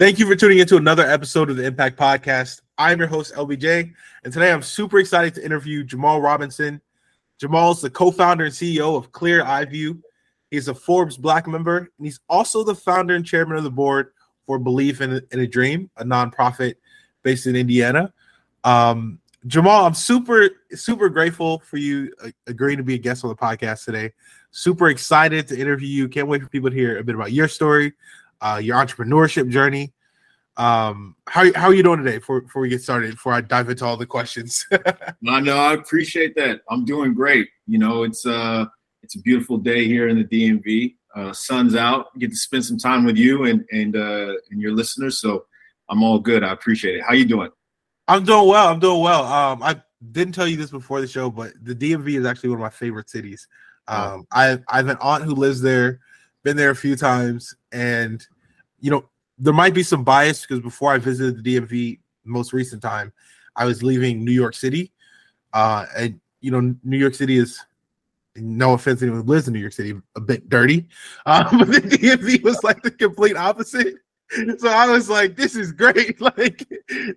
Thank you for tuning into another episode of the MPAKT Podcast. I'm your host, LBJ, and today I'm super excited to interview Jamal Robinson. Jamal is the co founder and CEO of Clear Eye View. He's a Forbes BLK member, and he's also the founder and chairman of the board for Believe in, in a Dream, a nonprofit based in Indiana. Um, Jamal, I'm super, super grateful for you uh, agreeing to be a guest on the podcast today. Super excited to interview you. Can't wait for people to hear a bit about your story, uh, your entrepreneurship journey. Um, how how are you doing today? Before before we get started, before I dive into all the questions. no, no, I appreciate that. I'm doing great. You know, it's uh it's a beautiful day here in the DMV. Uh, sun's out. Get to spend some time with you and and uh, and your listeners. So I'm all good. I appreciate it. How you doing? I'm doing well. I'm doing well. Um, I didn't tell you this before the show, but the DMV is actually one of my favorite cities. Oh. Um, I I have an aunt who lives there, been there a few times, and you know there might be some bias because before I visited the DMV most recent time, I was leaving New York City, uh, and you know New York City is no offense anyone who lives in New York City, a bit dirty. Um, but the DMV was like the complete opposite. So I was like, this is great. Like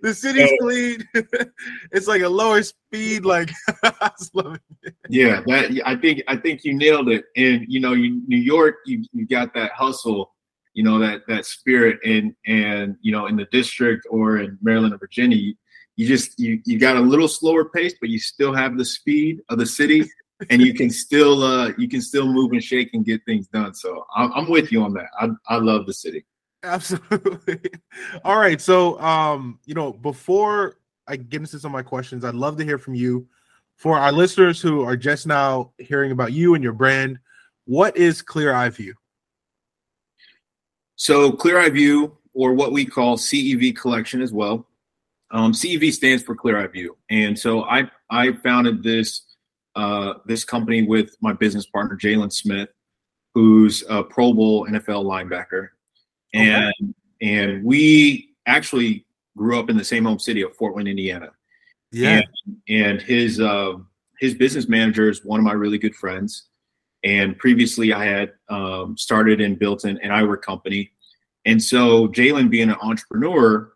the city's clean. it's like a lower speed. Like I was loving it. Yeah, that I think I think you nailed it. And you know, you, New York, you, you got that hustle you know that that spirit and and you know in the district or in Maryland or Virginia you, you just you you got a little slower pace but you still have the speed of the city and you can still uh you can still move and shake and get things done so I'm, I'm with you on that I, I love the city absolutely. All right so um you know before I get into some of my questions I'd love to hear from you. For our listeners who are just now hearing about you and your brand what is Clear Eye View? So Clear Eye View, or what we call CEV collection as well. Um, CEV stands for Clear Eye View, and so I I founded this uh, this company with my business partner Jaylon Smith, who's a Pro Bowl NFL linebacker, and okay. and we actually grew up in the same home city of Fort Wayne, Indiana. Yeah, and, and his uh, his business manager is one of my really good friends. And previously, I had um, started and built an, an eyewear company. And so, Jaylon, being an entrepreneur,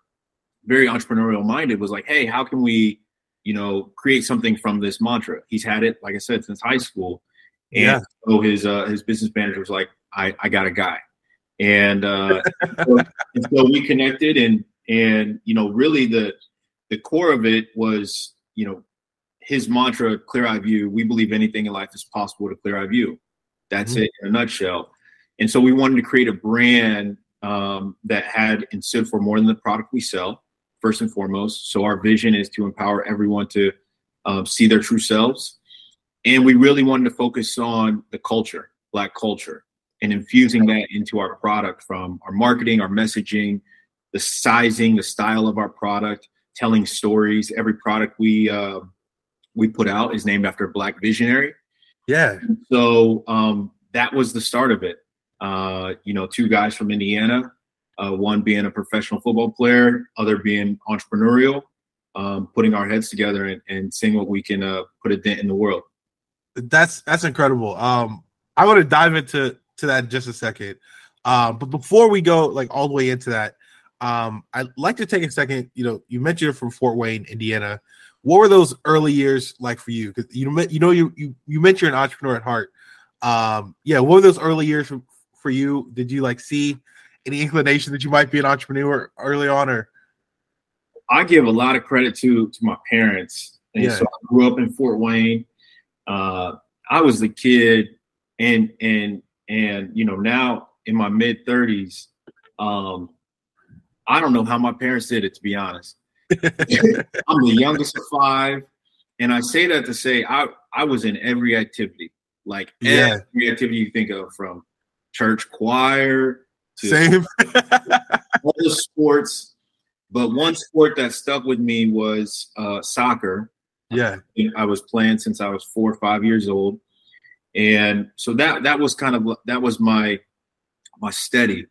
very entrepreneurial minded, was like, "Hey, how can we, you know, create something from this mantra?" He's had it, like I said, since high school. And yeah. so his uh, his business manager was like, "I I got a guy," and uh, so, and so we connected, and and you know, really the the core of it was, you know, his mantra, clear eye view, we believe anything in life is possible to clear eye view. That's mm-hmm. it in a nutshell. And so we wanted to create a brand um, that had and stood for more than the product we sell, first and foremost. So our vision is to empower everyone to um, see their true selves. And we really wanted to focus on the culture, Black culture, and infusing that into our product from our marketing, our messaging, the sizing, the style of our product, telling stories. Every product we uh, we put out is named after a black visionary. Yeah. So um, that was the start of it. Uh, you know, two guys from Indiana, uh, one being a professional football player, other being entrepreneurial, um, putting our heads together and, and seeing what we can uh, put a dent in the world. That's that's incredible. Um, I want to dive into to that in just a second. Um, but before we go like all the way into that, um, I'd like to take a second. You know, you mentioned you're from Fort Wayne, Indiana. What were those early years like for you? Because you know, you know, you you you mentioned you're an entrepreneur at heart. Um, yeah, what were those early years for, for you? Did you like see any inclination that you might be an entrepreneur early on, or? I give a lot of credit to to my parents. And yeah. so I grew up in Fort Wayne. Uh, I was the kid, and and and you know now in my mid thirties, um, I don't know how my parents did it to be honest. I'm the youngest of five, and I say that to say I I was in every activity, like yeah. every activity you think of, from church choir to same all the sports. But one sport that stuck with me was uh, soccer. Yeah, I was playing since I was four or five years old, and so that that was kind of that was my my steady.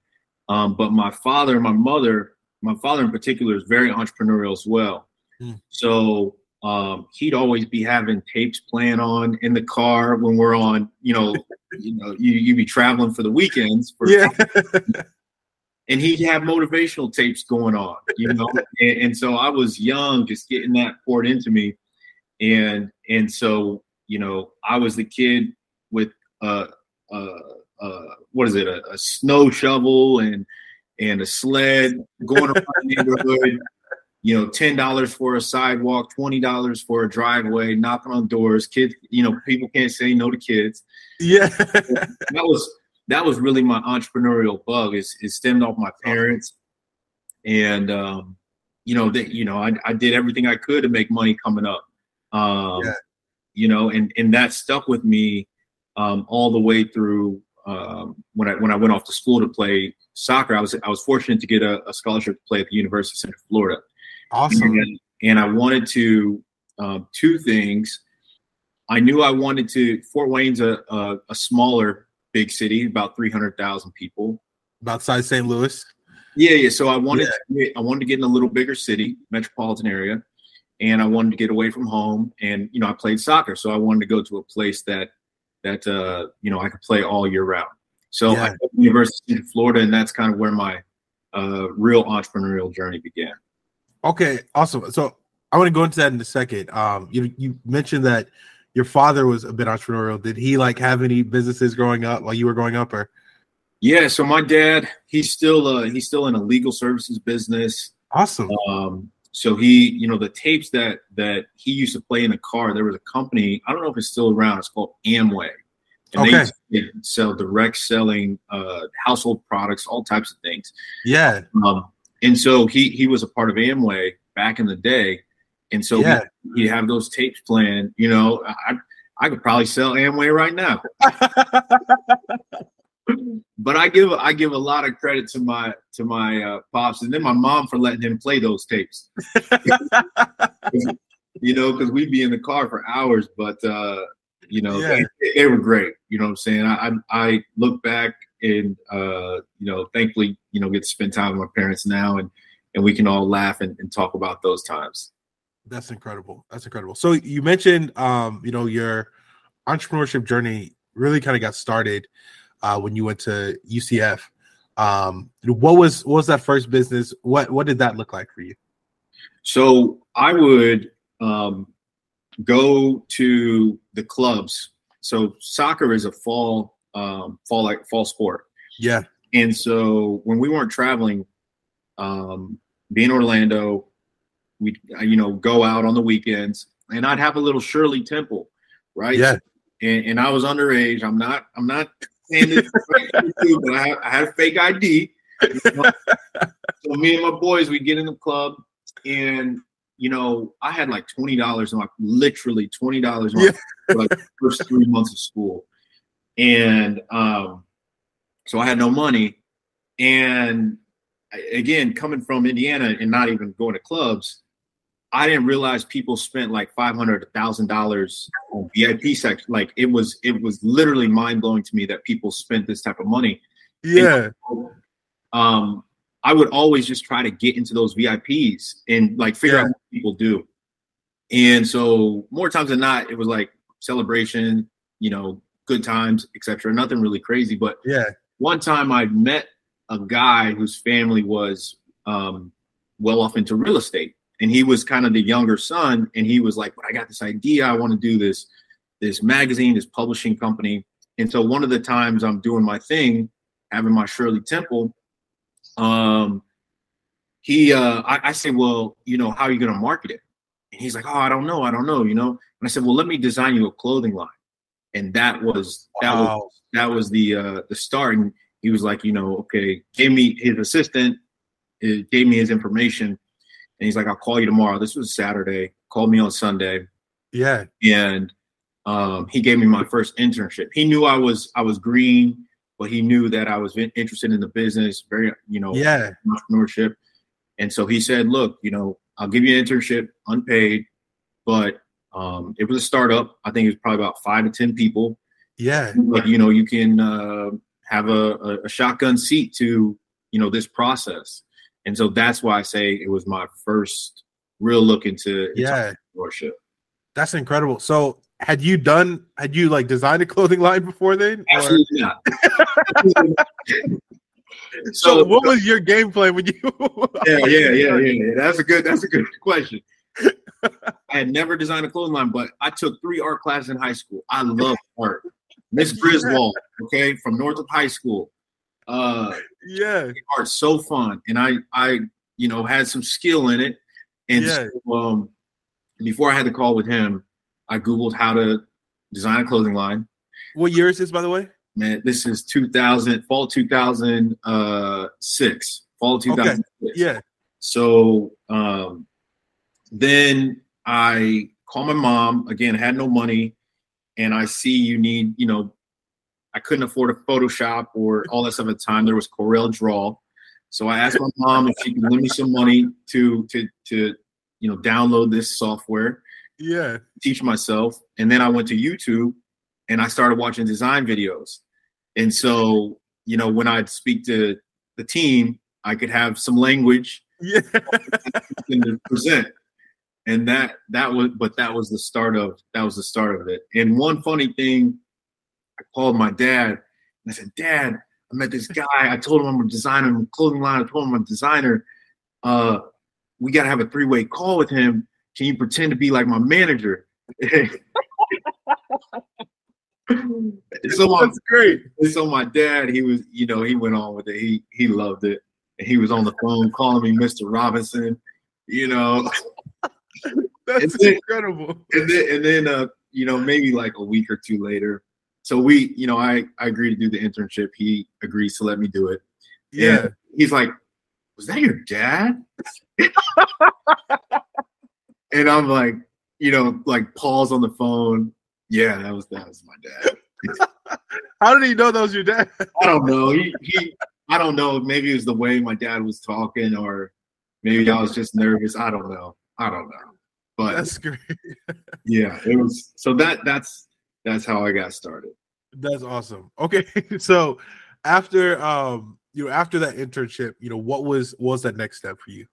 Um, but my father and my mother my father in particular is very entrepreneurial as well. Mm. So um, he'd always be having tapes playing on in the car when we're on, you know, you know, you you be traveling for the weekends. For, yeah. and he had motivational tapes going on, you know. and, and, so I was young, just getting that poured into me, and and so you know I was the kid uh uh, uh what is it a, a snow shovel and and a sled going around the neighborhood. You know, ten dollars for a sidewalk, twenty dollars for a driveway, knocking on doors. Kids, you know, people can't say no to kids. Yeah, that was that was really my entrepreneurial bug. Is it stemmed off my parents, and um, you know that you know I, I did everything I could to make money coming up. Um, yeah. You know, and and that stuck with me um, all the way through um, when I when I went off to school to play soccer. I was I was fortunate to get a, a scholarship to play at the University of Central Florida. Awesome. And, and I wanted to um, two things. I knew I wanted to. Fort Wayne's a, a, a smaller big city, about 300,000 people. About size St. Louis? Yeah, yeah. So I wanted yeah. to, I wanted to get in a little bigger city, metropolitan area, and I wanted to get away from home. And you know, I played soccer, so I wanted to go to a place that that uh, you know I could play all year round. So yeah. I went to University of Florida, and that's kind of where my uh, real entrepreneurial journey began. Okay, awesome. So I want to go into that in a second. Um, you you mentioned that your father was a bit entrepreneurial. Did he like have any businesses growing up while you were growing up, or? Yeah, so my dad, he's still uh, he's still in a legal services business. Awesome. Um, so he, you know, the tapes that that he used to play in the car. There was a company. I don't know if it's still around. It's called Amway. And okay. They sell direct selling uh, household products, all types of things. Yeah. Um, and so he he was a part of Amway back in the day, and so yeah. he, he'd have those tapes playing. You know, I I could probably sell Amway right now. but I give I give a lot of credit to my to my uh, pops and then my mom for letting him play those tapes. you know, because we'd be in the car for hours, but uh, you know yeah. they, they, were great. You know what I'm saying? I I look back and uh, you know, thankfully, you know, get to spend time with my parents now, and and we can all laugh and, and talk about those times. That's incredible. That's incredible. So you mentioned, um, you know, your entrepreneurship journey really kind of got started uh, when you went to UCF. Um, what was what was that first business? What what did that look like for you? So I would um, go to the clubs. So soccer is a fall um, fall like fall sport. Yeah. And so when we weren't traveling, um, being Orlando, we you know go out on the weekends, and I'd have a little Shirley Temple, right? Yeah. And, and I was underage. I'm not. I'm not saying this, but I, I had a fake ID. You know? so me and my boys, we get in the club, and you know, I had like twenty dollars my literally twenty dollars yeah. for like first three months of school, and um, so I had no money, and again, coming from Indiana and not even going to clubs, I didn't realize people spent like five hundred thousand dollars on VIP section. Like it was, it was literally mind blowing to me that people spent this type of money. Yeah. And, um, I would always just try to get into those VIPs and like figure yeah. out what people do. And so more times than not, it was like celebration, you know, good times, etc. Nothing really crazy, but yeah. One time I met a guy whose family was um, well off into real estate and he was kind of the younger son and he was like but i got this idea. I want to do this this magazine this publishing company. And so one of the times i'm doing my thing having my shirley temple um he uh i, I said well you know how are you going to market it? And he's like oh i don't know i don't know you know? And i said well let me design you a clothing line. And that was that wow. was that was the uh the start. And he was like you know okay gave me his assistant uh, gave me his information and he's like, I'll call you tomorrow. This was Saturday. Called me on Sunday. Yeah. And um, he gave me my first internship. He knew I was I was green, but he knew that I was interested in the business, very you know, yeah, entrepreneurship. And so he said, "Look, you know, I'll give you an internship, unpaid, but um, it was a startup. I think it was probably about five to ten people. Yeah, but you know, you can uh, have a, a, a shotgun seat to you know this process. And so that's why I say it was my first real look into yeah entrepreneurship. That's incredible. So had you done had you like designed a clothing line before then? Absolutely not. So, what was your game plan when you? yeah, yeah, yeah, yeah. That's a good. That's a good question. I had never designed a clothing line, but I took three art classes in high school. I love art. Miss Griswold, okay, from Northrop High School. Uh, yeah, art's so fun, and I, I, you know, had some skill in it. And Yeah. so, um, before I had the call with him, I googled how to design a clothing line. What year is this, by the way? Man, this is 2000, fall 2006, fall 2006. Yeah. So um, then I call my mom again. Had no money, and I see you need. You know, I couldn't afford a Photoshop or all that stuff at the time. There was Corel Draw, so I asked my mom if she could lend me some money to to to you know download this software, Yeah. teach myself, and then I went to YouTube and I started watching design videos. And so you know when I'd speak to the team, I could have some language Yeah. to present and that that was but that was the start of that was the start of it and one funny thing i called my dad and i said dad i met this guy i told him i'm a designer i'm a clothing line i told him i'm a designer uh we got to have a three-way call with him can you pretend to be like my manager so my, That's great. so my dad he was you know he went on with it he he loved it and he was on the phone calling me mr robinson you know That's It's it. incredible. and then and then uh you know maybe like a week or two later so we you know i i agreed to do the internship. He agrees to let me do it. Yeah. And he's like was that your dad? And i'm like you know like pause on the phone. Yeah that was that was my dad. How did he know that was your dad? i don't know. He, he i don't know. Maybe it was the way my dad was talking or maybe i was just nervous. I don't know. I don't know. But That's great. yeah it was so that that's that's how i got started That's awesome. Okay. So after um you know after that internship, you know, what was what was that next step for you?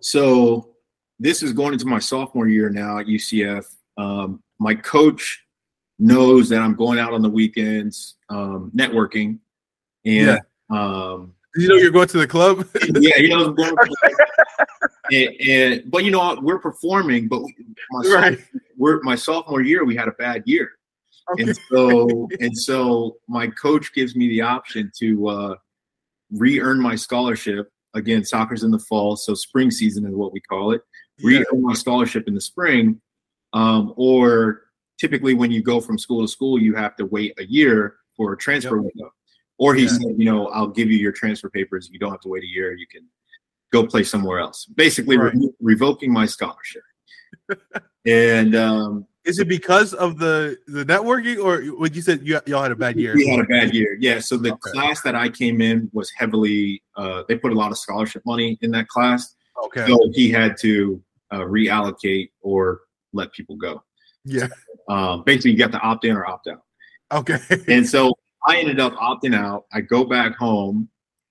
so this is going into my sophomore year now at ucf um, my coach knows that i'm going out on the weekends um, networking and um, you know you're going to the club? yeah he knows and, and but you know we're performing but we, my, right. We're my sophomore year we had a bad year Okay. and so and so my coach gives me the option to uh, re-earn my scholarship again soccer's in the fall so spring season is what we call it re-earn my scholarship in the spring um, or typically when you go from school to school you have to wait a year for a transfer Yep. window or he Yeah. said you know i'll give you your transfer papers you don't have to wait a year you can go play somewhere else basically Right. re- revoking my scholarship and um, Is it because of the the networking, or what you said you y'all had a bad year? We had a bad year. Yeah. So the Okay. class that I came in was heavily. Uh, they put a lot of scholarship money in that class, Okay. so he had to uh, reallocate or let people go. Yeah. Um, basically, you got to opt in or opt out. Okay. And so I ended up opting out. I go back home,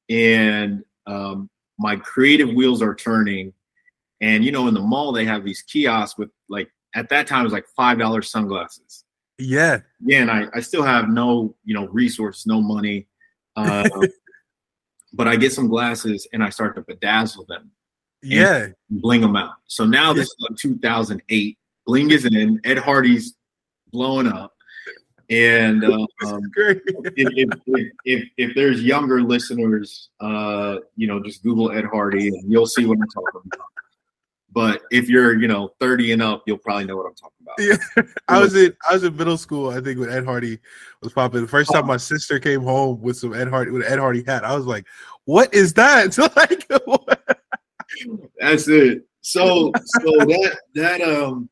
and um, my creative wheels are turning. And you know, in the mall, they have these kiosks with like at that time it was like five dollars sunglasses yeah. again, I, I still have no, you know, resource, no money. Uh, but I get some glasses and I start to bedazzle them, Yeah. bling them out. So now this is like 2008. Bling is in. Ed Hardy's blowing up. And uh, um, if, if, if, if, if there's younger listeners, uh, you know, just Google Ed Hardy and you'll see what I'm talking about. But if you're, you know, 30 and up, you'll probably know what I'm talking about. Yeah. I was in I was in middle school, I think, when Ed Hardy was popping. The first time my sister came home with some Ed Hardy with an Ed Hardy hat, I was like, "What is that?" So like. That's it. So so that that um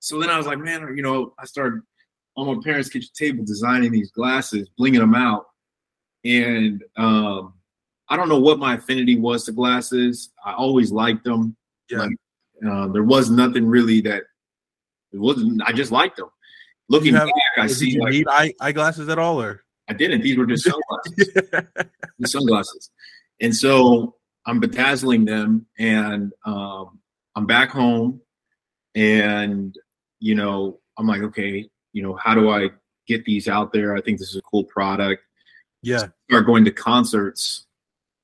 so then I was like, man, you know, I started on my parents' kitchen table designing these glasses, blinging them out. And um I don't know what my affinity was to glasses. I always liked them. Yeah. Like, uh, there was nothing really that it wasn't I just liked them. Looking have- back, I see you like need eye eyeglasses at all, or? I didn't. These were just sunglasses the sunglasses. And so I'm bedazzling them and um, I'm back home and, you know, I'm like, okay, you know, how do I get these out there? I think this is a cool product. Yeah. Start going to concerts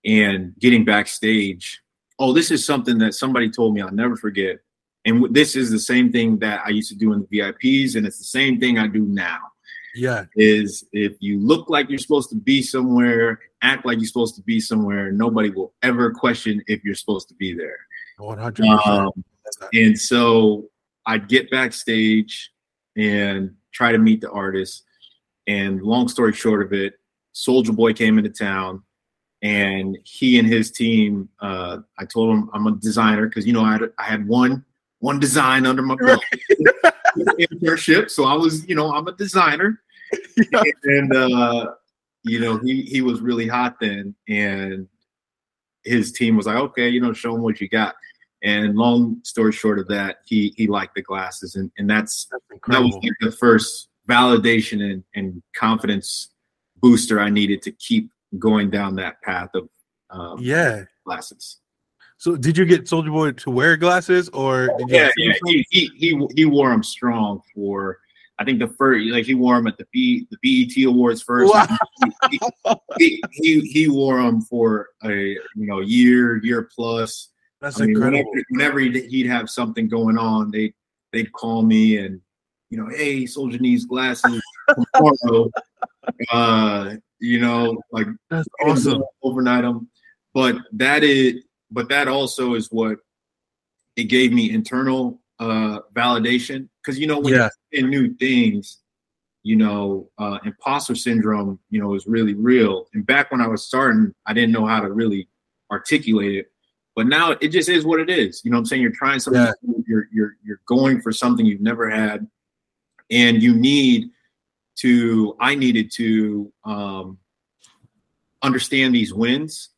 and getting backstage. Oh, this is something that somebody told me I'll never forget. And this is the same thing that I used to do in the VIPs, and it's the same thing I do now. Yeah. Is if you look like you're supposed to be somewhere, act like you're supposed to be somewhere, nobody will ever question if you're supposed to be there. 100%. Um, and so I'd get backstage and try to meet the artist. And long story short of it, Soulja Boy came into town and he and his team, uh, I told him I'm a designer because, you know, I had, I had one one design under my belt internship. So I was, you know, I'm a designer. Yeah. And, uh, you know, he, he was really hot then. And his team was like, okay, you know, show him what you got. And long story short of that, he he liked the glasses, and and that's, that's that was like the first validation and, and confidence booster I needed to keep going down that path of um, yeah glasses. So did you get Soulja Boy to wear glasses, or yeah, yeah, he, he he he wore them strong for. I think the first, like he wore them at the B, the BET Awards first. Wow. He, he, he, he, wore them for a you know year, year plus. That's I mean, incredible. Whenever, whenever, he'd have something going on, they they'd call me and you know, hey, Soulja needs glasses tomorrow. uh, you know, like that's awesome. Overnight them, but that is, but that also is what it gave me internal uh validation because you know when yeah. you're in new things you know uh imposter syndrome you know is really real and back when i was starting i didn't know how to really articulate it but now it just is what it is. You know I'm saying? You're trying something, yeah. you're you're you're going for something you've never had, and you need to, I needed to um understand these wins,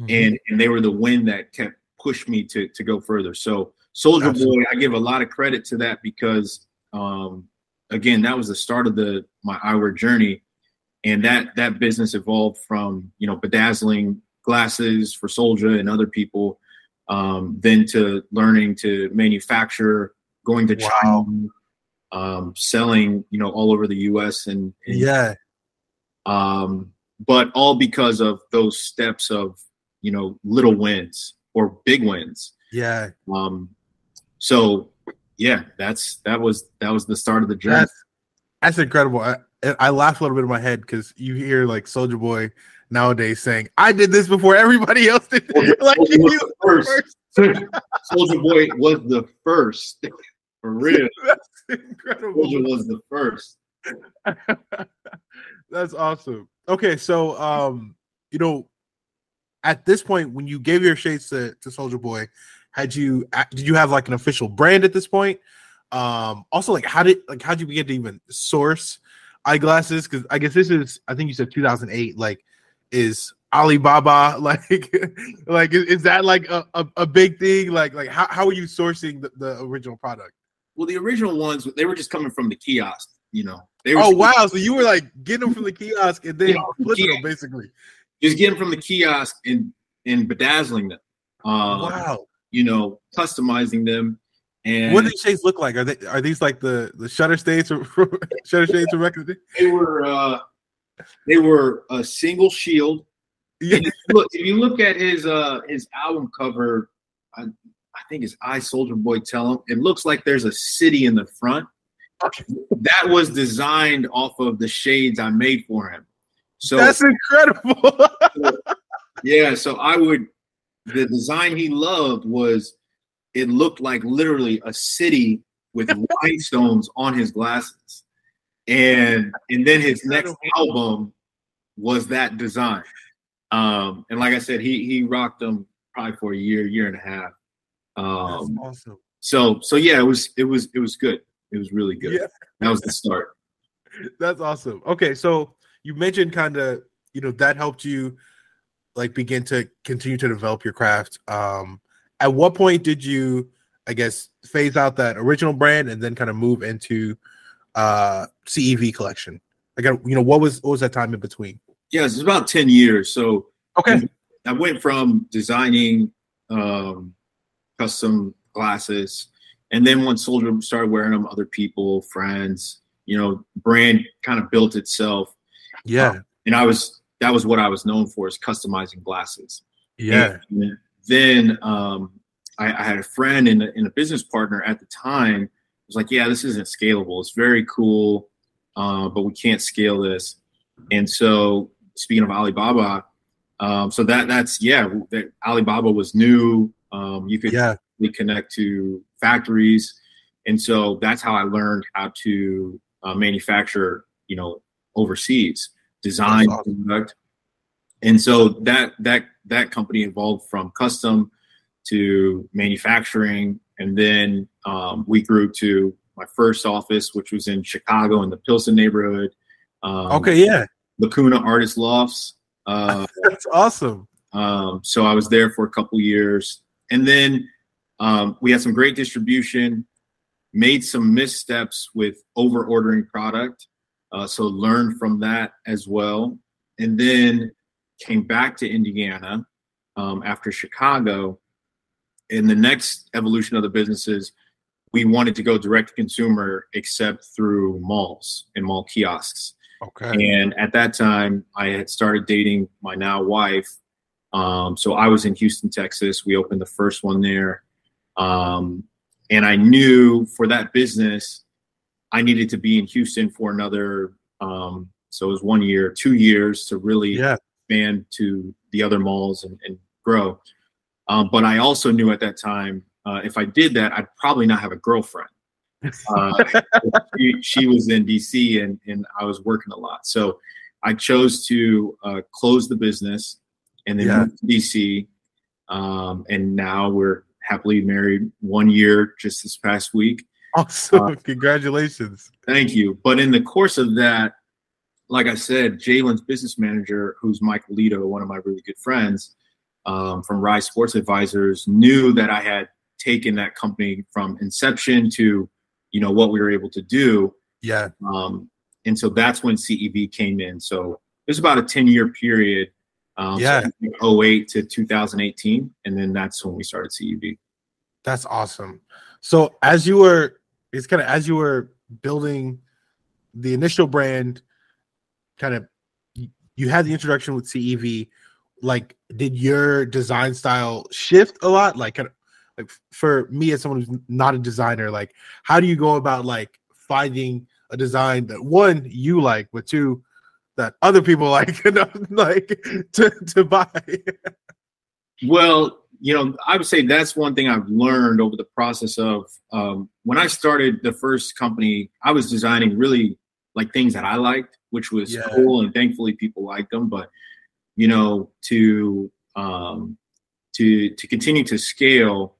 mm-hmm. and and they were the win that kept push me to to go further. So Soulja Boy, I give a lot of credit to that because um again, that was the start of the my eyewear journey. And that that business evolved from, you know, bedazzling glasses for Soulja and other people, um, then to learning to manufacture, going to wow. China, um, selling, you know, all over the U.S. and, and yeah, um, but all because of those steps of you know little wins or big wins. Yeah. Um. So yeah, that's that was that was the start of the journey. That's, that's incredible. I, I laugh a little bit in my head because you hear like Soulja Boy nowadays saying, "I did this before everybody else did." like you first. first. Soulja Boy was the first, for real. That's incredible. Soulja was the first. That's awesome. Okay, so um, you know, at this point, when you gave your shades to, to Soulja Boy, had you did you have like an official brand at this point? Um, also, like how did like how did you begin to even source eyeglasses? Because I guess this is I think you said 2008. Like is Alibaba like like is, is that like a, a, a, big thing? Like like how, how are you sourcing the, the original product? Well, the original ones they were just coming from the kiosk, you know. They were oh wow! So you were like getting them from the kiosk and then you know, flipping them basically. Just getting from the kiosk and and bedazzling them. Um, wow. You know, customizing them. And what do these shades look like? Are they are these like the the shutter states or shutter shades or record? They were uh they were a single shield. Yeah. If you, look, if you look at his uh his album cover, I, I think it's I Soldier Boy Tell him. It looks like there's a city in the front. That was designed off of the shades I made for him. So that's incredible. yeah, so I would the design he loved was it looked like literally a city with rhinestones on his glasses and and then his next album was that design. Um, and like I said, he he rocked them probably for a year, year and a half. Um, That's awesome. So so yeah, it was it was it was good. It was really good. Yeah. That was the start. That's awesome. Okay, so you mentioned kind of you know that helped you like begin to continue to develop your craft. Um, at what point did you, I guess, phase out that original brand and then kind of move into uh CEV collection? Like, you know, what was what was that time in between? Yes, it's about ten years. So okay, I went from designing um, custom glasses, and then when Soulja started wearing them, other people, friends, you know, brand kind of built itself. Yeah, uh, and I was that was what I was known for is customizing glasses. Yeah. And then um, I, I, had a friend and a, and a, business partner at the time was like, yeah, this isn't scalable. It's very cool, uh, but we can't scale this. And so speaking of Alibaba, um, so that that's yeah, that Alibaba was new. Um, you could yeah. connect to factories, and so that's how I learned how to uh, manufacture, you know, overseas, design awesome. product, and so that that that company evolved from custom to manufacturing, and then um, we grew to my first office, which was in Chicago in the Pilsen neighborhood. Um, okay, yeah, Lacuna Artist Lofts. Uh, That's awesome. Um, so I was there for a couple years, and then um, we had some great distribution. Made some missteps with over ordering product, uh, so learned from that as well. And then came back to Indiana um, after Chicago. In the next evolution of the businesses, we wanted to go direct to consumer, except through malls and mall kiosks. Okay. And at that time, I had started dating my now wife. Um, so I was in Houston, Texas. We opened the first one there. Um, and I knew for that business, I needed to be in Houston for another. Um, so it was one year, two years to really yeah. expand to the other malls and, and grow. Um, but I also knew at that time, uh, if I did that, I'd probably not have a girlfriend. Uh, she, she, was in DC and, and I was working a lot. So I chose to uh, close the business and then yeah. move to DC. Um, and now we're happily married one year just this past week. Awesome. Uh, Congratulations. Thank you. But in the course of that, like I said, Jaylon's business manager, who's Michael Lito, one of my really good friends um, from Rise Sports Advisors, knew that I had taken that company from inception to you know what we were able to do. Yeah. Um, and so that's when CEV came in. So it was about a 10 year period. Um, yeah. So 08 to 2018. And then that's when we started CEV. That's awesome. So as you were, it's kind of as you were building the initial brand, kind of you had the introduction with CEV. Like, did your design style shift a lot? Like, kind of like for me as someone who's not a designer like how do you go about like finding a design that one you like but two that other people like enough like to, to buy well you know i would say that's one thing i've learned over the process of um, when i started the first company i was designing really like things that i liked which was yeah. cool and thankfully people liked them but you know to um, to to continue to scale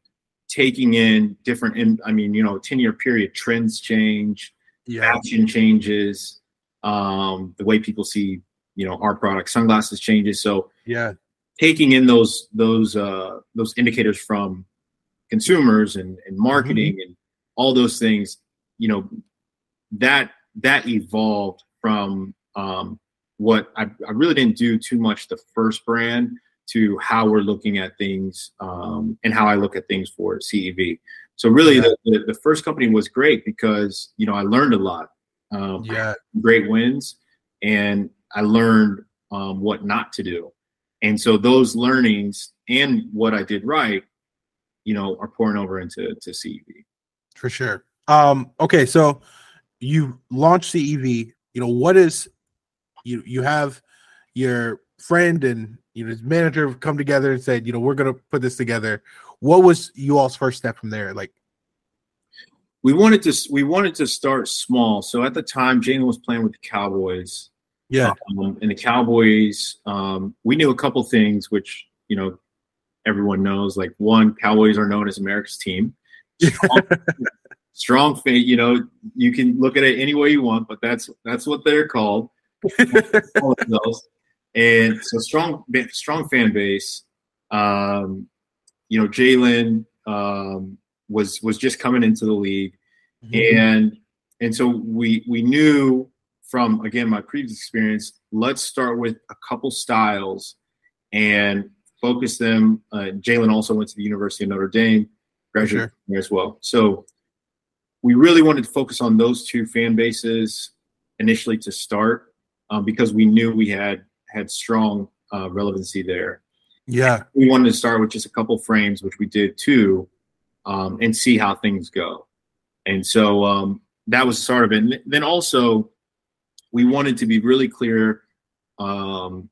taking in different in, i mean you know 10 year period trends change yeah. fashion changes um the way people see you know our product sunglasses changes so yeah taking in those those uh those indicators from consumers and, and marketing mm-hmm. and all those things you know that that evolved from um what I, I really didn't do too much the first brand to how we're looking at things um, and how I look at things for CEV. So really, yeah. the, the, the, first company was great because you know I learned a lot. Um, yeah, great wins, and I learned um, what not to do. And so those learnings and what I did right, you know, are pouring over into to CEV. For sure. Um, okay, so you launched CEV. You know, what is you you have your friend and you know his manager come together and said, you know, we're gonna put this together. What was you all's first step from there? Like we wanted to we wanted to start small. So at the time, Jaylon was playing with the Cowboys. Yeah, um, and the Cowboys, um, we knew a couple things, which you know everyone knows. Like one, Cowboys are known as America's team. Strong, strong fan. You know, you can look at it any way you want, but that's that's what they're called. and so strong, strong fan base. Um, you know, Jaylon um, was was just coming into the league, mm-hmm. and and so we we knew from again my previous experience. Let's start with a couple styles and focus them. Uh, Jaylon also went to the University of Notre Dame, graduated sure. there as well. So we really wanted to focus on those two fan bases initially to start um, because we knew we had had strong uh, relevancy there. Yeah, we wanted to start with just a couple frames, which we did too, um, and see how things go. And so um, that was sort of it. And then also, we wanted to be really clear. Um,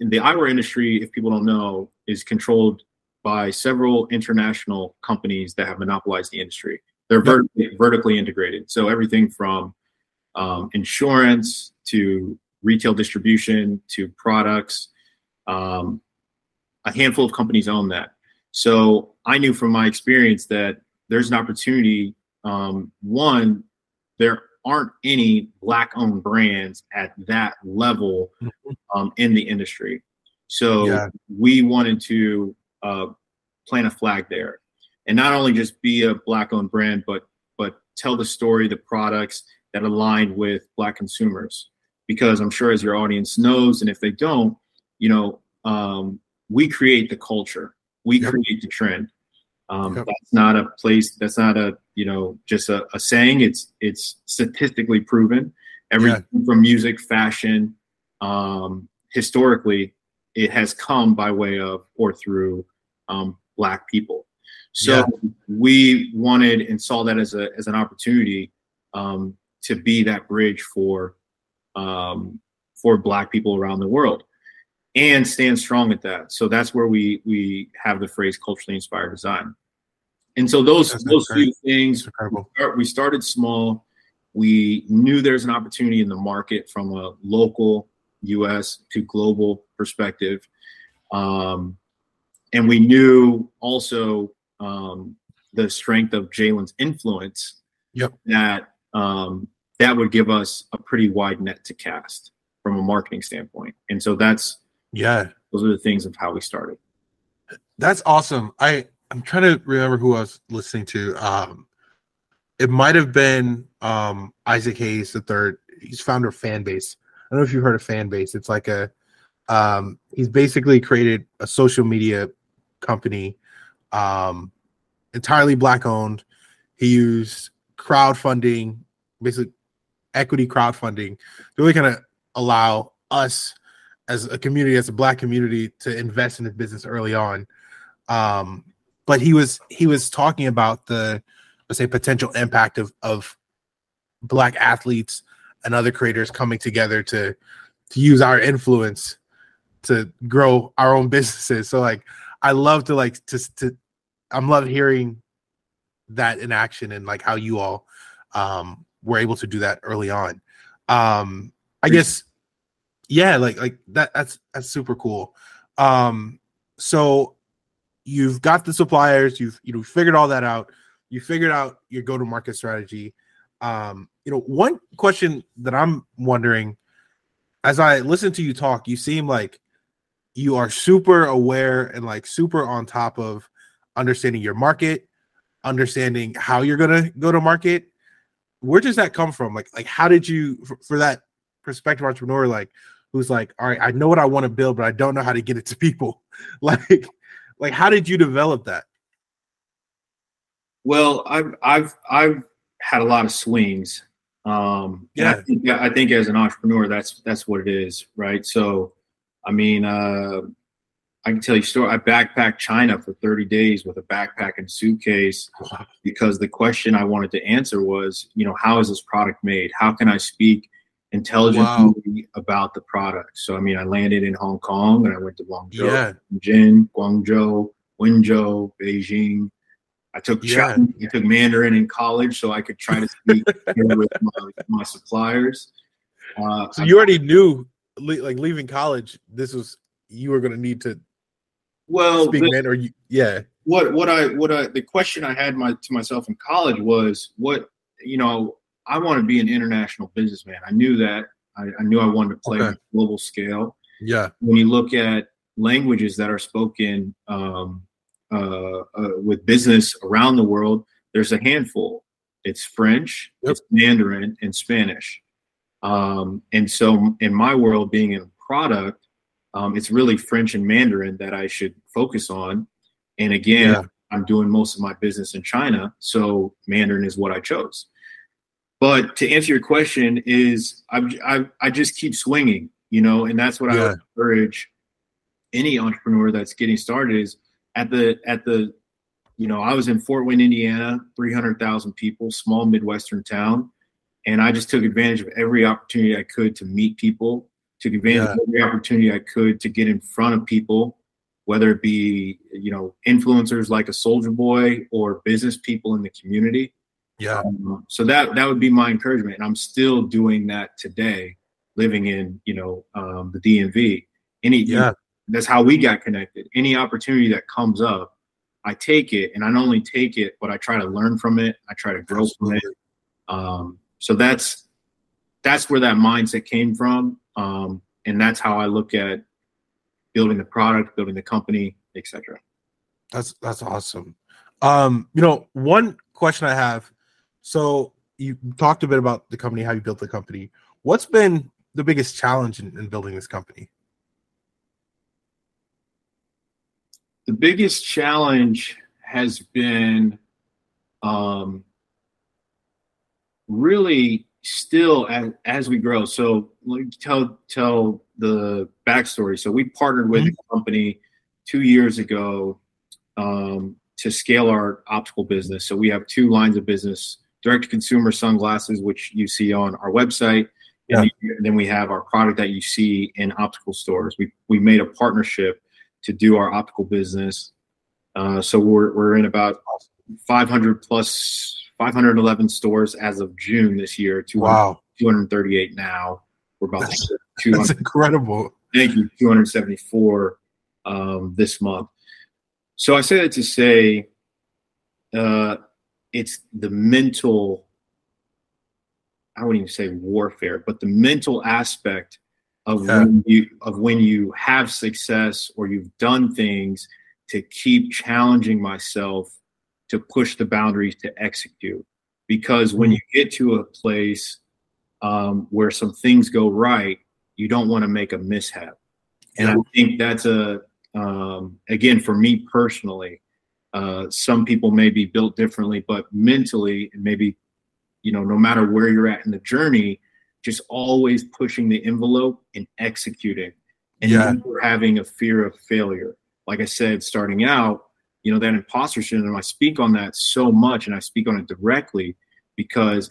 in the eyewear industry, if people don't know, is controlled by several international companies that have monopolized the industry. They're vertically, vertically integrated. So everything from um, insurance to retail distribution to products. Um, a handful of companies own that. So I knew from my experience that there's an opportunity. Um, one, there aren't any black owned brands at that level mm-hmm. um, in the industry. So yeah. we wanted to uh, plant a flag there and not only just be a black owned brand, but but tell the story, the products that align with black consumers. Because I'm sure as your audience knows, and if they don't, you know, um, we create the culture, we yep. create the trend. Um, yep. That's not a place. That's not a you know just a, a saying. It's it's statistically proven. Everything yeah. from music, fashion, um, historically, it has come by way of or through um, black people. So yeah. we wanted and saw that as a as an opportunity um, to be that bridge for um, for Black people around the world, and stand strong at that. So that's where we we have the phrase culturally inspired design. And so those that's those few things we, start, we started small. We knew there's an opportunity in the market from a local U.S. to global perspective. Um, and we knew also um, the strength of Jaylon's influence. Yep. That um, that would give us a pretty wide net to cast from a marketing standpoint, and so that's yeah. Those are the things of how we started. That's awesome. I I'm trying to remember who I was listening to. Um, it might have been um, Isaac Hayes the third. He's founder of Fanbase. I don't know if you've heard of Fanbase. It's like a um, he's basically created a social media company, um, entirely black owned. He used crowdfunding, basically equity crowdfunding, to really kind of allow us as a community, as a black community, to invest in his business early on. Um, but he was he was talking about the let's say potential impact of of black athletes and other creators coming together to to use our influence to grow our own businesses. So like I love to like to to I'm love hearing that in action and like how you all um were able to do that early on. Um I guess yeah, like like that that's that's super cool. Um so you've got the suppliers, you've you know figured all that out. You figured out your go to market strategy. Um you know, one question that I'm wondering as I listen to you talk, you seem like you are super aware and like super on top of understanding your market, understanding how you're gonna go to market. Where does that come from? Like, like how did you for, for that prospective entrepreneur, like who's like, all right, I know what I want to build, but I don't know how to get it to people. like, like how did you develop that? Well, I've I've I've had a lot of swings. Um, yeah, I think, I think as an entrepreneur, that's that's what it is, right? So I mean, uh, I can tell you story. I backpacked China for 30 days with a backpack and suitcase because the question I wanted to answer was, you know, how is this product made? How can I speak intelligently wow. about the product? So, I mean, I landed in Hong Kong and I went to Guangzhou, yeah. Jin, Guangzhou, Wenzhou, Beijing. I took yeah. I took Mandarin in college so I could try to speak with my, my suppliers. Uh, so you already knew like leaving college, this was you were going to need to well speak the, or you, yeah. What what I what I the question I had my to myself in college was what you know I want to be an international businessman. I knew that I, I knew I wanted to play okay. on a global scale. Yeah. When you look at languages that are spoken um, uh, uh, with business around the world, there's a handful. It's French, yep. it's Mandarin, and Spanish. Um, and so, in my world, being in product, um, it's really French and Mandarin that I should focus on. And again, yeah. I'm doing most of my business in China, so Mandarin is what I chose. But to answer your question, is I, I, I just keep swinging. you know, and that's what I Yeah. would encourage any entrepreneur that's getting started is at the at the you know, I was in Fort Wayne, Indiana, 300,000 people, small Midwestern town. And I just took advantage of every opportunity I could to meet people, took advantage Yeah. of every opportunity I could to get in front of people, whether it be, you know, influencers like a Soulja Boy or business people in the community. Yeah. Um, so that that would be my encouragement. And I'm still doing that today, living in, you know, um, the DMV. Any Yeah. that's how we got connected. Any opportunity that comes up, I take it, and I not only take it, but I try to learn from it. I try to grow from it. Um, so that's that's where that mindset came from, um, and that's how I look at building the product, building the company, etc. That's that's awesome. Um, you know, one question I have. So you talked a bit about the company, how you built the company. What's been the biggest challenge in, in building this company? The biggest challenge has been um, really still as, as we grow. So let me tell tell the backstory. So we partnered with a company two years ago um, to scale our optical business. So we have two lines of business: direct to consumer sunglasses, which you see on our website, and then we have our product that you see in optical stores. We we made a partnership to do our optical business. Uh, so we're we're in about 500 plus 511 stores as of June this year. 200, Wow, 238 now. We're about That's- that's incredible. Thank you. 274 um, this month. So I say that to say uh, it's the mental, I wouldn't even say warfare, but the mental aspect of Yeah. when you of when you have success or you've done things to keep challenging myself to push the boundaries to execute. Because when you get to a place um, where some things go right, you don't want to make a mishap. And I think that's a um, again for me personally. Uh, some people may be built differently, but mentally, and maybe you know, no matter where you're at in the journey, just always pushing the envelope and executing, and Yeah. never having a fear of failure. Like I said, starting out, you know, that imposter syndrome. I speak on that so much, and I speak on it directly because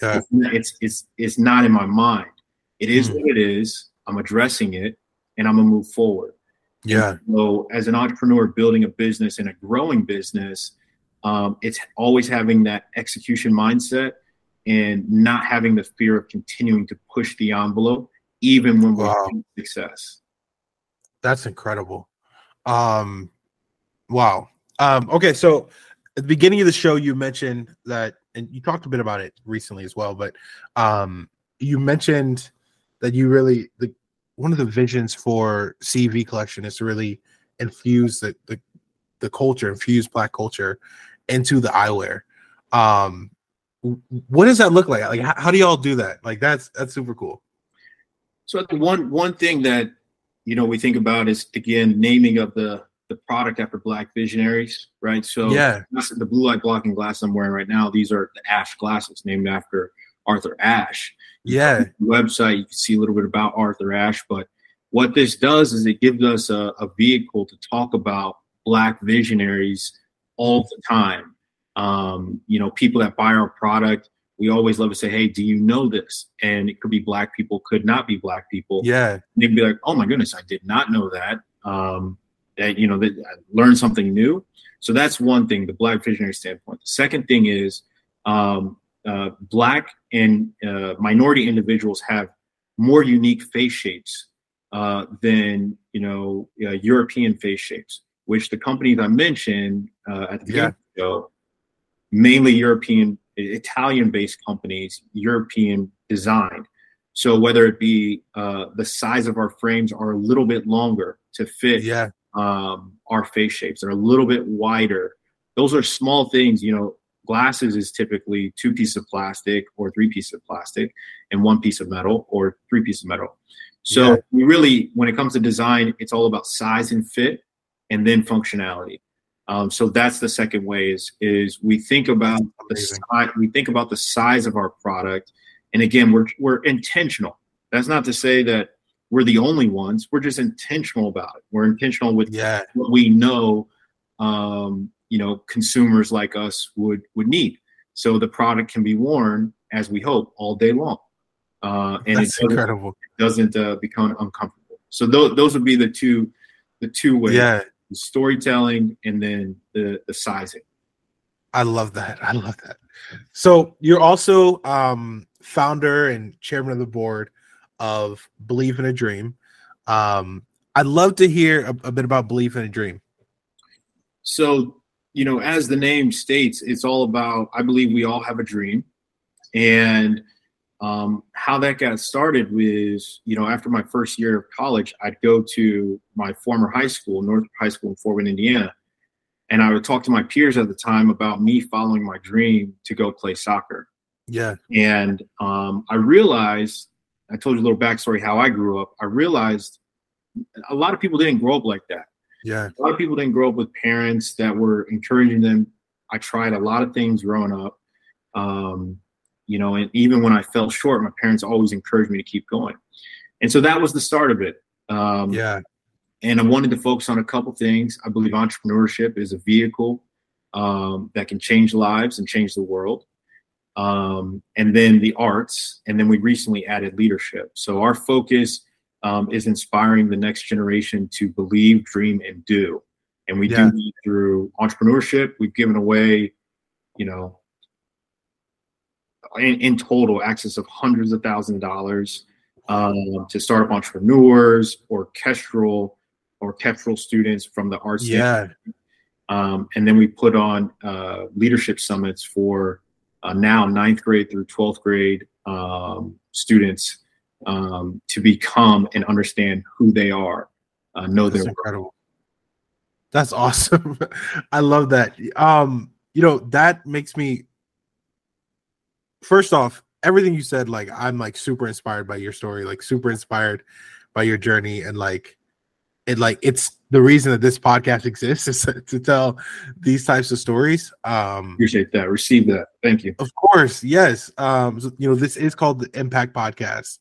it's it's it's not in my mind. It is Mm. what it is. I'm addressing it, and I'm gonna move forward. Yeah, So, as an entrepreneur building a business and a growing business, um, it's always having that execution mindset and not having the fear of continuing to push the envelope, even when we're Wow. success. that's incredible. Um, wow. Um, okay, so at the beginning of the show, you mentioned that, and you talked a bit about it recently as well, but um, you mentioned that you really the one of the visions for CEV collection is to really infuse the the, the culture, infuse black culture into the eyewear. Um, what does that look like? Like, how, how do y'all do that? Like, that's that's super cool. So, one one thing that you know we think about is again naming of the the product after Black visionaries, right? So, Yeah, the blue light blocking glass I'm wearing right now, these are the Ashe glasses named after Arthur Ashe. Yeah, website, you can see a little bit about Arthur Ashe. But what this does is it gives us a, a vehicle to talk about Black visionaries all the time. Um, you know, people that buy our product, we always love to say, "Hey, do you know this?" And it could be Black people, could not be Black people. yeah, They'd be like, "Oh my goodness, I did not know that." Um, that you know, that I learned something new. So that's one thing, the Black visionary standpoint. The second thing is um, uh, Black and uh, minority individuals have more unique face shapes uh, than you know uh, European face shapes, which the companies I mentioned uh, at the beginning of the show, mainly European, Italian-based companies, European designed. So whether it be uh, the size of our frames are a little bit longer to fit yeah, um, our face shapes. They're a little bit wider. Those are small things. You know, glasses is typically two pieces of plastic or three pieces of plastic and one piece of metal or three pieces of metal. So Yeah. we really, when it comes to design, it's all about size and fit and then functionality. Um, so that's the second way is is we think about the size, we think about the size of our product, and again, we're we're intentional. That's not to say that we're the only ones. We're just intentional about it. We're intentional with yeah. what we know, um, you know, consumers like us would would need. So the product can be worn, as we hope, all day long, uh, and That's it doesn't, incredible. it doesn't uh, become uncomfortable. So th- those would be the two the two ways: Yeah, the storytelling and then the the sizing. I love that. I love that. So you're also um, founder and chairman of the board of Believe in a Dream. Um, I'd love to hear a, a bit about Believe in a Dream. So, you know, as the name states, it's all about, I believe we all have a dream. And um, how that got started was, you know, after my first year of college, I'd go to my former high school, North High School in Fort Wayne, Indiana. And I would talk to my peers at the time about me following my dream to go play soccer. Yeah, And um, I realized, I told you a little backstory how I grew up. I realized a lot of people didn't grow up like that yeah, a lot of people didn't grow up with parents that were encouraging them. I tried a lot of things growing up, um, you know, and even when I fell short, my parents always encouraged me to keep going. And so that was the start of it. Um, yeah, And I wanted to focus on a couple things. I believe entrepreneurship is a vehicle um, that can change lives and change the world. Um, and then the arts. And then we recently added leadership. So our focus um, is inspiring the next generation to believe, dream, and do. And we Yeah. do that through entrepreneurship. We've given away, you know, in, in total, access of hundreds of thousands of dollars um, to startup entrepreneurs, orchestral, orchestral students from the arts. yeah. Um, and then we put on uh, leadership summits for uh, now ninth grade through 12th grade um, students um, to become and understand who they are, uh, know That's their incredible. That's awesome. I love that. Um, you know, that makes me first off, everything you said, like I'm like super inspired by your story, like super inspired by your journey and like it like it's the reason that this podcast exists is to tell these types of stories. Um Appreciate that. Receive that. Thank you. of course, yes. Um, so, you know, this is called the MPAKT Podcast.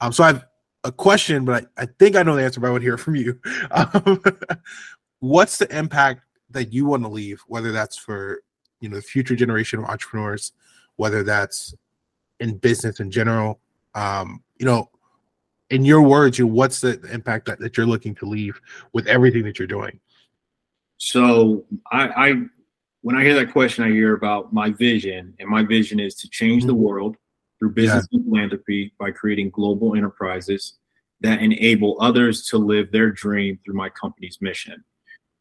Um, so I have a question, but I, I think I know the answer, but I would hear it from you. Um, what's the impact that you want to leave, whether that's for you know the future generation of entrepreneurs, whether that's in business in general? Um, you know, in your words, you what's the impact that, that you're looking to leave with everything that you're doing? So I, I, when I hear that question, I hear about my vision, and my vision is to change the Mhm. world through business and philanthropy by creating global enterprises that enable others to live their dream through my company's mission.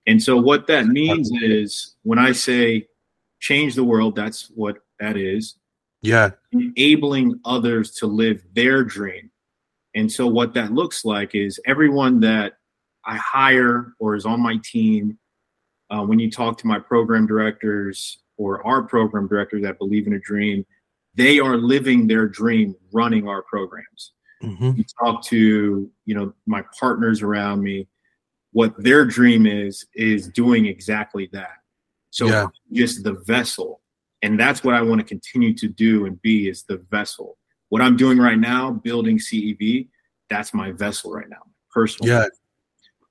And so, what that means is when I say change the world, that's what that is Yeah, enabling others to live their dream. And so, what that looks like is everyone that I hire or is on my team, uh, when you talk to my program directors or our program directors that believe in a dream, they are living their dream running our programs. Mhm. You talk to, you know, my partners around me, what their dream is, is doing exactly that. So Yeah. Just the vessel. And that's what I want to continue to do and be is the vessel. What I'm doing right now, building CEV, that's my vessel right now, personal. yeah,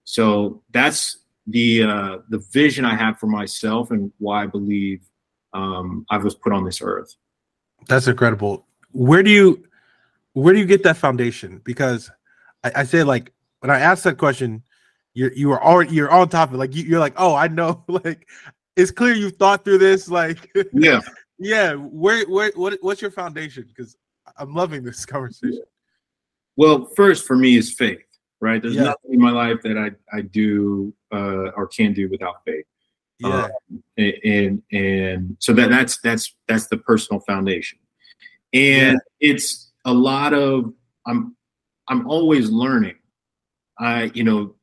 So that's the uh, the vision I have for myself and why I believe um, I was put on this earth. That's incredible. Where do you where do you get that foundation? Because I, I say like when I asked that question, you're you are already you're on top of it. Like you, you're like, oh, I know. Like it's clear you thought through this. Like Yeah. yeah, where where what what's your foundation? Because I'm loving this conversation. Well, first for me is faith, right? There's Yeah. nothing in my life that I, I do uh, or can do without faith. Yeah, And, and and so that that's that's that's the personal foundation. And it's a lot of I'm I'm always learning. I you know,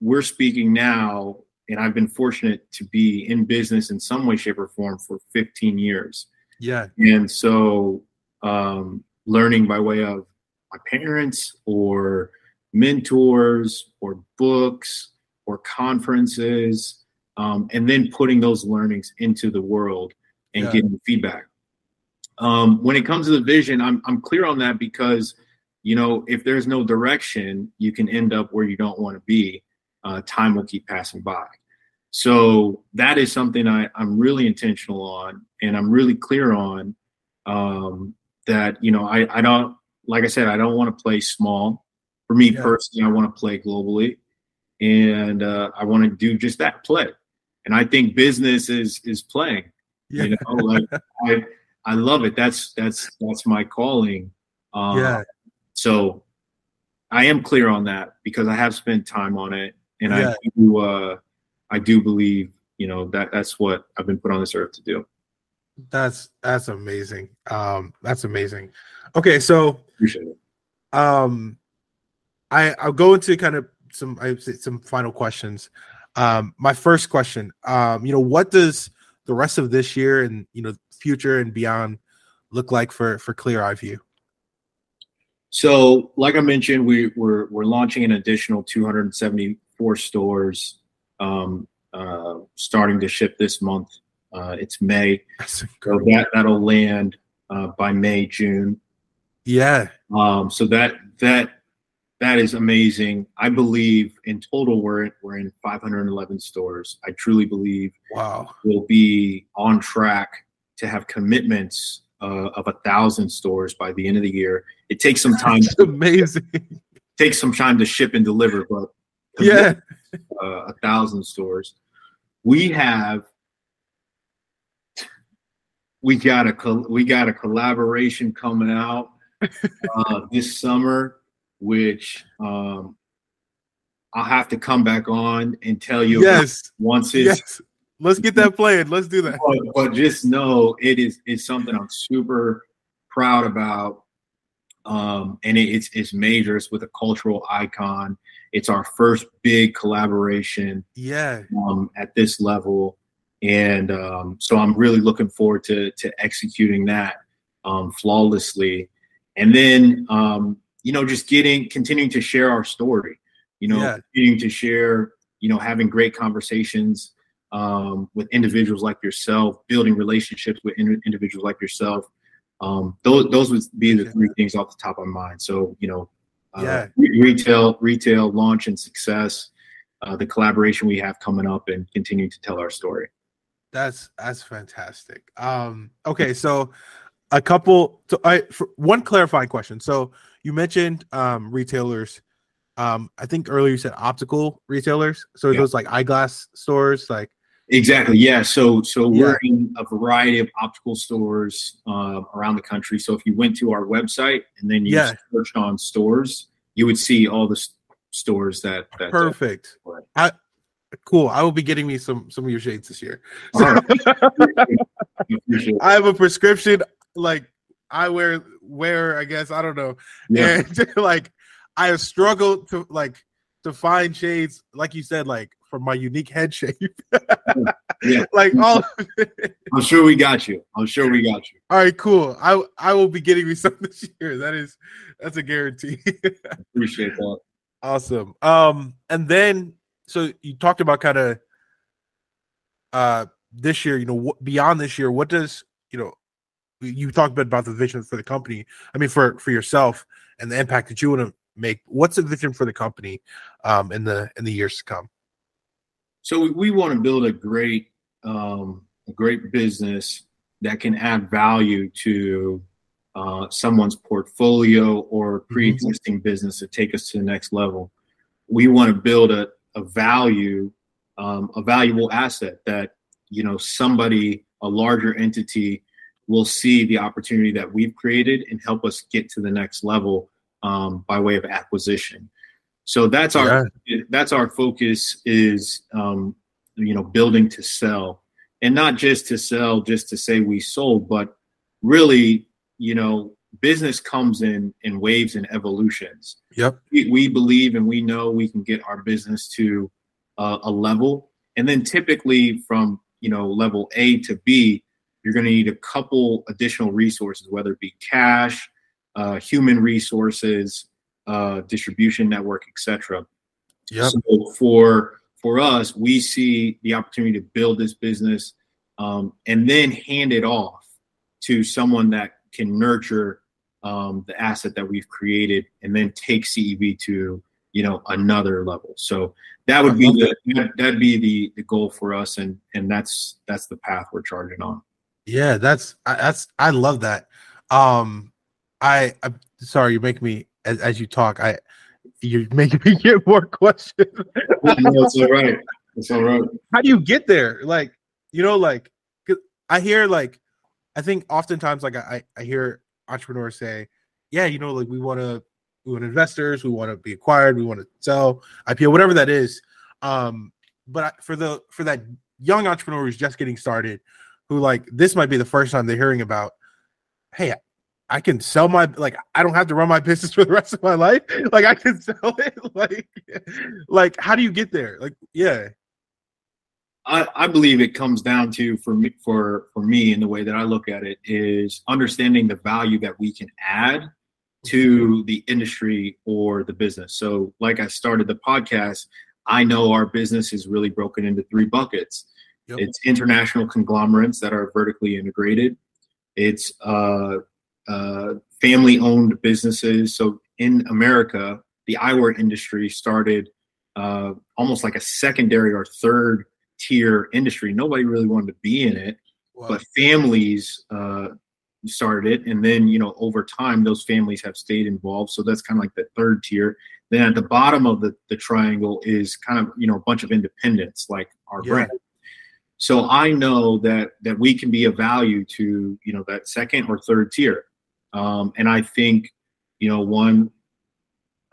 we're speaking now and I've been fortunate to be in business in some way, shape, or form for 15 years. yeah, And so, um, learning by way of my parents or mentors or books or conferences, um, and then putting those learnings into the world and Yeah. getting feedback. Um, when it comes to the vision, I'm, I'm clear on that because you know, if there's no direction, you can end up where you don't want to be. Uh, time will keep passing by. So that is something I, I'm really intentional on, and I'm really clear on. Um, that you know, I, I don't like I said, I don't want to play small. For me yeah. personally, I want to play globally, and uh, I want to do just that play. And I think business is is playing. Yeah. You know, like I I love it. That's that's that's my calling. Um, yeah. So I am clear on that because I have spent time on it, and yeah. I do. Uh, I do believe, you know, that that's what I've been put on this earth to do. That's that's amazing. Um, that's amazing. Okay, so um, I I'll go into kind of some I some final questions. Um, my first question, um, you know, what does the rest of this year and you know future and beyond look like for for Clear Eye View? So, like I mentioned, we, we're we're launching an additional 274 stores um, uh, starting to ship this month. Uh, it's May, so that that'll land uh, by May June. Yeah. Um, so that that that is amazing. I believe in total we're in, we're in 511 stores. I truly believe wow we'll be on track to have commitments uh, of a thousand stores by the end of the year. It takes some time. That's amazing. Takes some time to ship and deliver, but yeah, uh, a thousand stores. We have we got a we got a collaboration coming out uh, this summer, which um, I'll have to come back on and tell you. Yes, once it's. Yes. Let's get that playing. Let's do that. But, but just know it is it's something I'm super proud about um, and it, it's it's major. It's with a cultural icon. It's our first big collaboration. Yeah. Um, at this level, and um, so I'm really looking forward to to executing that um, flawlessly, and then um, you know just getting continuing to share our story. You know, yeah. continuing to share. You know, having great conversations um, with individuals like yourself, building relationships with in- individuals like yourself, um, those those would be the three things off the top of my mind. So you know, uh, yeah. retail, retail launch and success, uh, the collaboration we have coming up, and continue to tell our story. That's that's fantastic. Um, okay, so a couple. So I one clarifying question. So you mentioned um, retailers. Um, I think earlier you said optical retailers. So yeah. those like eyeglass stores, like Exactly. Yeah. So so yeah. we're in a variety of optical stores uh, around the country. So if you went to our website and then you yeah. searched on stores, you would see all the st- stores that. that Perfect. That I cool. I will be getting me some some of your shades this year. So, I have a prescription. Like I wear wear. I guess I don't know. Yeah. And like I have struggled to like to find shades. Like you said, like for my unique head shape. yeah. Like all I'm sure we got you. I'm sure we got you. All right, cool. I I will be getting me some this year. That is that's a guarantee. Appreciate that. Awesome. Um and then so you talked about kind of uh this year, you know, what beyond this year, what does, you know, you talked about, about the vision for the company. I mean for for yourself and the impact that you want to make. What's the vision for the company um in the in the years to come? So we, we want to build a great, um, a great business that can add value to uh, someone's portfolio or mm-hmm. pre-existing mm-hmm. business to take us to the next level. We want to build a, a value, um, a valuable asset that you know somebody, a larger entity, will see the opportunity that we've created and help us get to the next level um, by way of acquisition. So that's our yeah. that's our focus is um, you know building to sell, and not just to sell just to say we sold, but really you know business comes in in waves and evolutions. Yep. We, we believe and we know we can get our business to uh, a level, and then typically from you know level A to B, you're going to need a couple additional resources, whether it be cash, uh, human resources, uh, distribution network, etc. Yeah. So for for us, we see the opportunity to build this business um, and then hand it off to someone that can nurture um, the asset that we've created and then take CEV to you know another level. So that would be the that'd be the the goal for us, and and that's that's the path we're charging on. Yeah, that's that's I love that. Um, I I'm sorry you make me as, as you talk. I you're making me get more questions. no, it's all right. It's all right. How do you get there? Like you know, like I hear like I think oftentimes like I I hear entrepreneurs say, yeah, you know, like we want to we want investors, we want to be acquired, we want to sell IPO, whatever that is. Um, but for the for that young entrepreneur who's just getting started, who like this might be the first time they're hearing about, hey, I can sell my like I don't have to run my business for the rest of my life. Like I can sell it. Like, like how do you get there? Like, yeah. I, I believe it comes down to for me for for me and the way that I look at it is understanding the value that we can add to mm-hmm. the industry or the business. So like I started the podcast, I know our business is really broken into three buckets. Yep. It's international conglomerates that are vertically integrated. It's uh, uh, family owned businesses. So in America, the eyewear industry started uh, almost like a secondary or third tier industry. Nobody really wanted to be in it, wow. but families uh, started it, and then you know over time those families have stayed involved. So that's kind of like the third tier. Then at the bottom of the, the triangle is kind of you know a bunch of independents like our yeah. brand. So I know that that we can be of value to you know that second or third tier, um, and I think you know one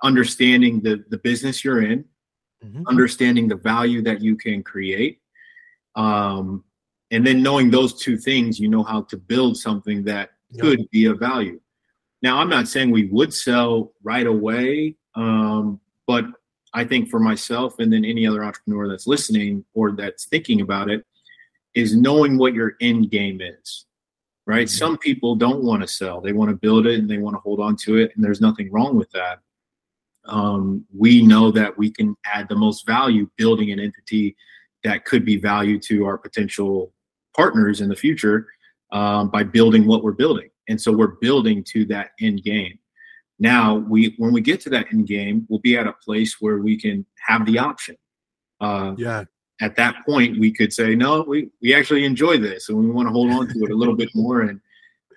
understanding the the business you're in mm-hmm. understanding the value that you can create. Um, and then knowing those two things, you know how to build something that could be of value. Now, I'm not saying we would sell right away, um, but I think for myself and then any other entrepreneur that's listening or that's thinking about it is knowing what your end game is, right? Mm-hmm. Some people don't want to sell, they want to build it and they want to hold on to it, and there's nothing wrong with that um, we know that we can add the most value building an entity that could be value to our potential partners in the future um, by building what we're building. And so we're building to that end game. Now, we when we get to that end game, we'll be at a place where we can have the option. Uh, yeah. At that point, we could say, no, we we actually enjoy this, and we want to hold on to it a little bit more, and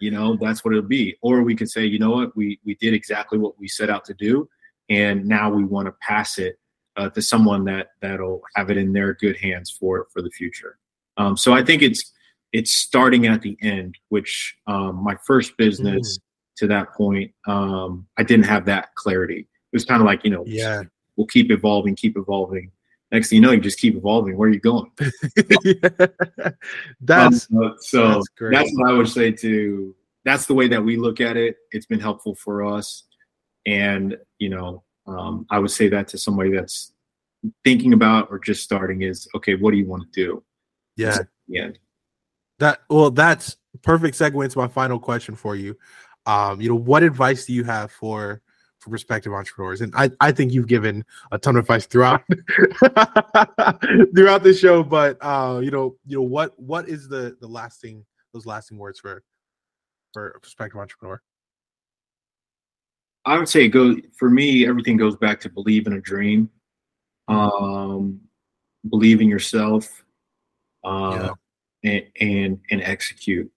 you know that's what it'll be. Or we could say, you know what, we we did exactly what we set out to do, and now we want to pass it uh, to someone that that'll have it in their good hands for for the future. Um, so I think it's it's starting at the end, which um, my first business mm. to that point, um, I didn't have that clarity. It was kind of like you know, yeah, we'll keep evolving, keep evolving. Next thing you know, you just keep evolving. Where are you going? that's um, so. That's, that's what I would say to. That's the way that we look at it. It's been helpful for us. And, you know, um, I would say that to somebody that's thinking about or just starting is, okay, what do you want to do? Yeah. Yeah. That, well, that's perfect segue into my final question for you. Um, you know, what advice do you have for, for prospective entrepreneurs? And I, I think you've given a ton of advice throughout, throughout the show, but, uh, you know, you know, what, what is the, the lasting, those lasting words for, for a prospective entrepreneur? I would say go for me. Everything goes back to believe in a dream, um, believe in yourself, uh, yeah. and, and and execute.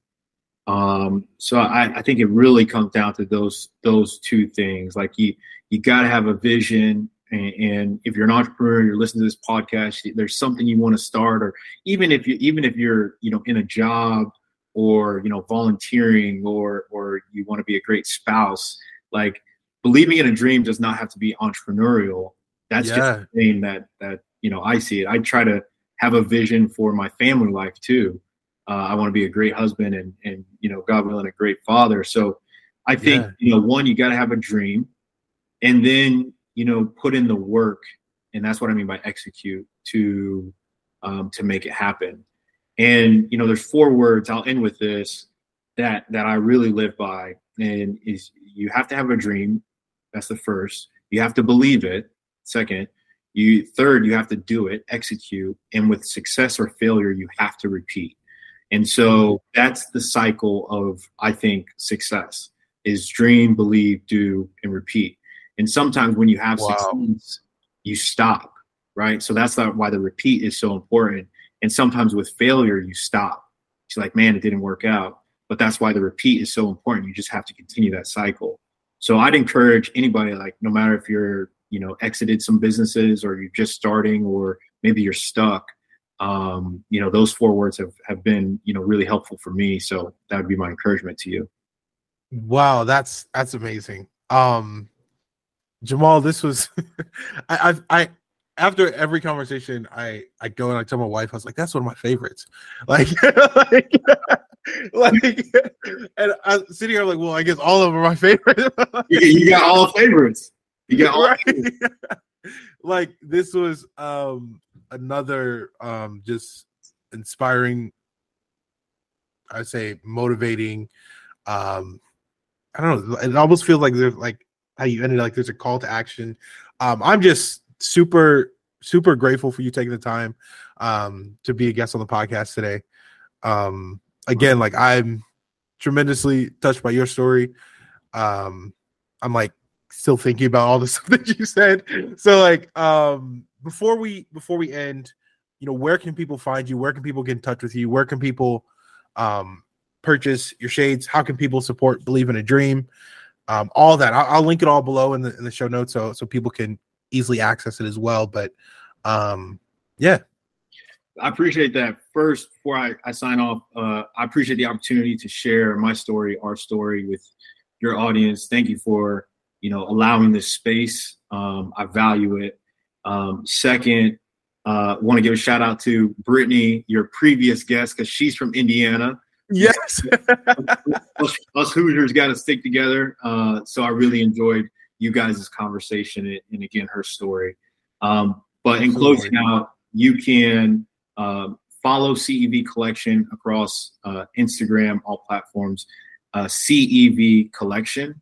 Um, so I, I think it really comes down to those those two things. Like you you got to have a vision, and, and, if you're an entrepreneur, you're listening to this podcast. There's something you want to start, or even if you even if you're you know in a job or you know volunteering or or you want to be a great spouse, like believing in a dream does not have to be entrepreneurial. That's yeah. just the thing that that you know I see it. I try to have a vision for my family life too. Uh, I want to be a great husband and and you know God willing a great father. So I think yeah. you know one you got to have a dream, and then you know put in the work, and that's what I mean by execute to um, to make it happen. And you know there's four words. I'll end with this that that I really live by, and is you have to have a dream that's the first. You have to believe it. Second, you third, you have to do it, execute, and with success or failure, you have to repeat. And so that's the cycle of I think success. is dream, believe, do, and repeat. And sometimes when you have Wow. success, you stop, right? So that's why the repeat is so important. And sometimes with failure, you stop. It's like, man, it didn't work out. But that's why the repeat is so important. You just have to continue that cycle. So I'd encourage anybody, like no matter if you're, you know, exited some businesses or you're just starting or maybe you're stuck, um, you know, those four words have, have been, you know, really helpful for me. So that would be my encouragement to you. Wow, that's that's amazing. Um Jamal, this was I I I after every conversation I I go and I tell my wife I was like that's one of my favorites. Like like, like and I'm sitting here like well I guess all of them are my favorite. You, got all favorites. You got all Right? like this was um another um just inspiring I'd say motivating um I don't know it almost feels like there's like how you ended like there's a call to action. Um I'm just super super grateful for you taking the time um to be a guest on the podcast today. Um again like I'm tremendously touched by your story. Um I'm like still thinking about all the stuff that you said. So like um before we before we end, you know, where can people find you? Where can people get in touch with you? Where can people um purchase your shades? How can people support Believe in a Dream? Um, all that. I'll, I'll link it all below in the in the show notes so so people can easily access it as well. But um yeah, I appreciate that. First, before I, I sign off, uh, I appreciate the opportunity to share my story, our story with your audience. Thank you for you know allowing this space. Um, I value it. Um, second, uh, want to give a shout out to Brittany, your previous guest, because she's from Indiana. yes. us, us Hoosiers got to stick together. Uh, so I really enjoyed you guys' conversation and, and again her story. Um, but in closing out, you can um, follow CEV Collection across uh, Instagram, all platforms, uh, CEV Collection.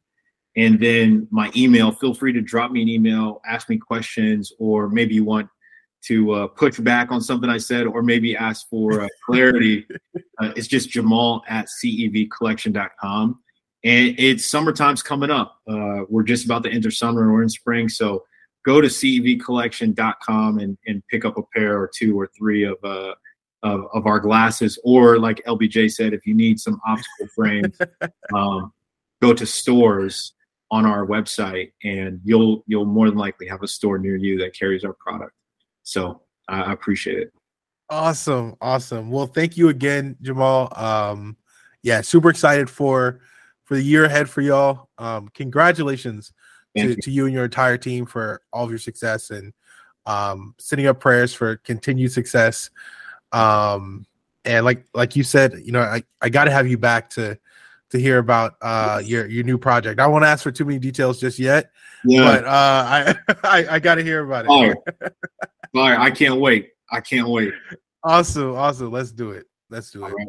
And then my email, feel free to drop me an email, ask me questions, or maybe you want to uh, push back on something I said, or maybe ask for uh, clarity. uh, it's just Jamal at CEVcollection.com. And it's summertime's coming up. Uh, we're just about to enter summer and we're in spring. So go to CEVcollection.com and, and pick up a pair or two or three of, uh, of, of our glasses. Or like LBJ said, if you need some optical frames, um, go to stores on our website and you'll you'll more than likely have a store near you that carries our product. So I appreciate it. Awesome, awesome. Well, thank you again, Jamal. Um, yeah, super excited for for the year ahead for y'all. Um, congratulations to, you. to you and your entire team for all of your success and um sending up prayers for continued success. Um, and like like you said, you know, I I got to have you back to to hear about uh your your new project. I won't ask for too many details just yet, Yeah, but uh I I, I got to hear about it. fire. fire. I can't wait. I can't wait. Awesome, awesome. Let's do it. Let's do All it. right.